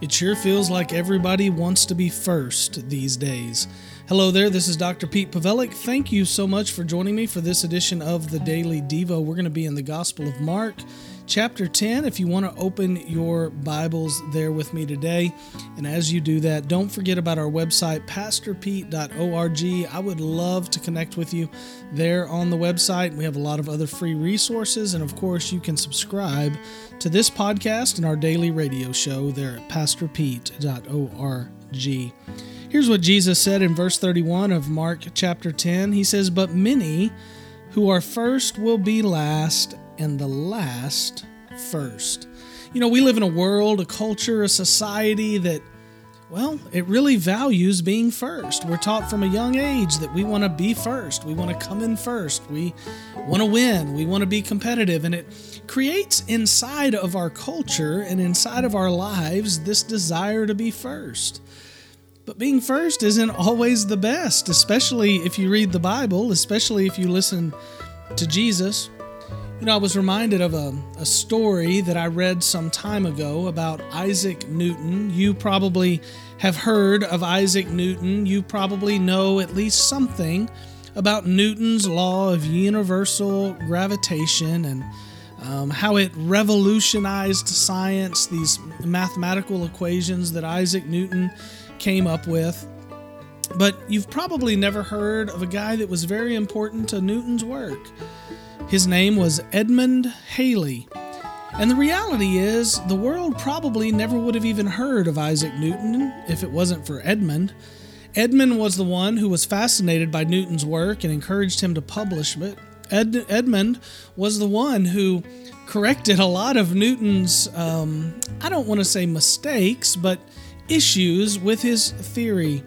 It sure feels like everybody wants to be first these days. Hello there, this is Dr. Pete Pawelek. Thank you so much for joining me for this edition of the Daily Devo. We're going to be in the Gospel of Mark, chapter 10. If you want to open your Bibles there with me today, and as you do that, don't forget about our website, pastorpete.org. I would love to connect with you there on the website. We have a lot of other free resources, and of course, you can subscribe to this podcast and our daily radio show there at pastorpete.org. Here's what Jesus said in verse 31 of Mark chapter 10. He says, But many who are first will be last, and the last first. You know, we live in a world, a culture, a society that well, it really values being first. We're taught from a young age that we want to be first. We want to come in first. We want to win. We want to be competitive. And it creates inside of our culture and inside of our lives this desire to be first. But being first isn't always the best, especially if you read the Bible, especially if you listen to Jesus. You know, I was reminded of a, a story that I read some time ago about Isaac Newton. You probably have heard of Isaac Newton. You probably know at least something about Newton's law of universal gravitation and um, how it revolutionized science, these mathematical equations that Isaac Newton came up with. But you've probably never heard of a guy that was very important to Newton's work. His name was Edmund Halley. And the reality is, the world probably never would have even heard of Isaac Newton if it wasn't for Edmund. Edmund was the one who was fascinated by Newton's work and encouraged him to publish it. Ed, Edmund was the one who corrected a lot of Newton's, um, I don't want to say mistakes, but issues with his theory.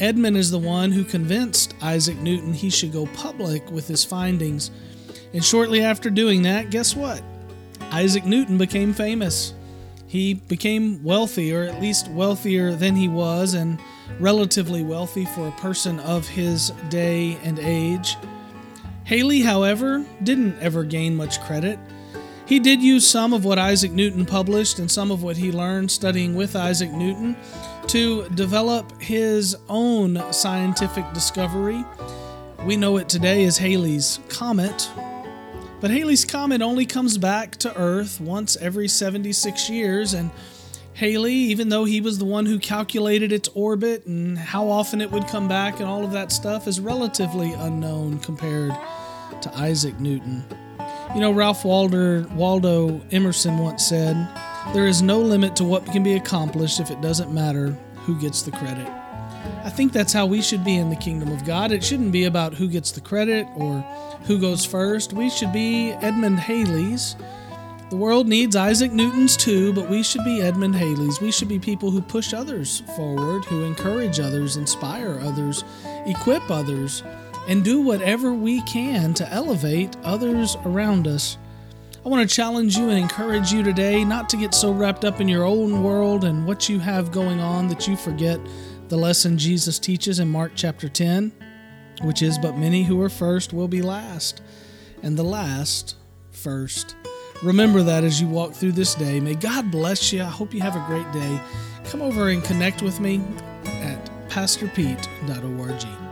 Edmund is the one who convinced Isaac Newton he should go public with his findings. And shortly after doing that, guess what? Isaac Newton became famous. He became wealthy, or at least wealthier than he was, and relatively wealthy for a person of his day and age. Halley, however, didn't ever gain much credit. He did use some of what Isaac Newton published and some of what he learned studying with Isaac Newton to develop his own scientific discovery. We know it today as Halley's Comet, but Halley's Comet only comes back to Earth once every 76 years, and Halley, even though he was the one who calculated its orbit and how often it would come back and all of that stuff, is relatively unknown compared to Isaac Newton. You know, Ralph Waldo, Waldo Emerson once said, There is no limit to what can be accomplished if it doesn't matter who gets the credit. I think that's how we should be in the kingdom of God. It shouldn't be about who gets the credit or who goes first. We should be Edmund Halley's. The world needs Isaac Newton's too, but we should be Edmund Halley's. We should be people who push others forward, who encourage others, inspire others, equip others, and do whatever we can to elevate others around us. I want to challenge you and encourage you today not to get so wrapped up in your own world and what you have going on that you forget the lesson Jesus teaches in Mark chapter 10, which is, But many who are first will be last, and the last first. Remember that as you walk through this day. May God bless you. I hope you have a great day. Come over and connect with me at pastorpete.org.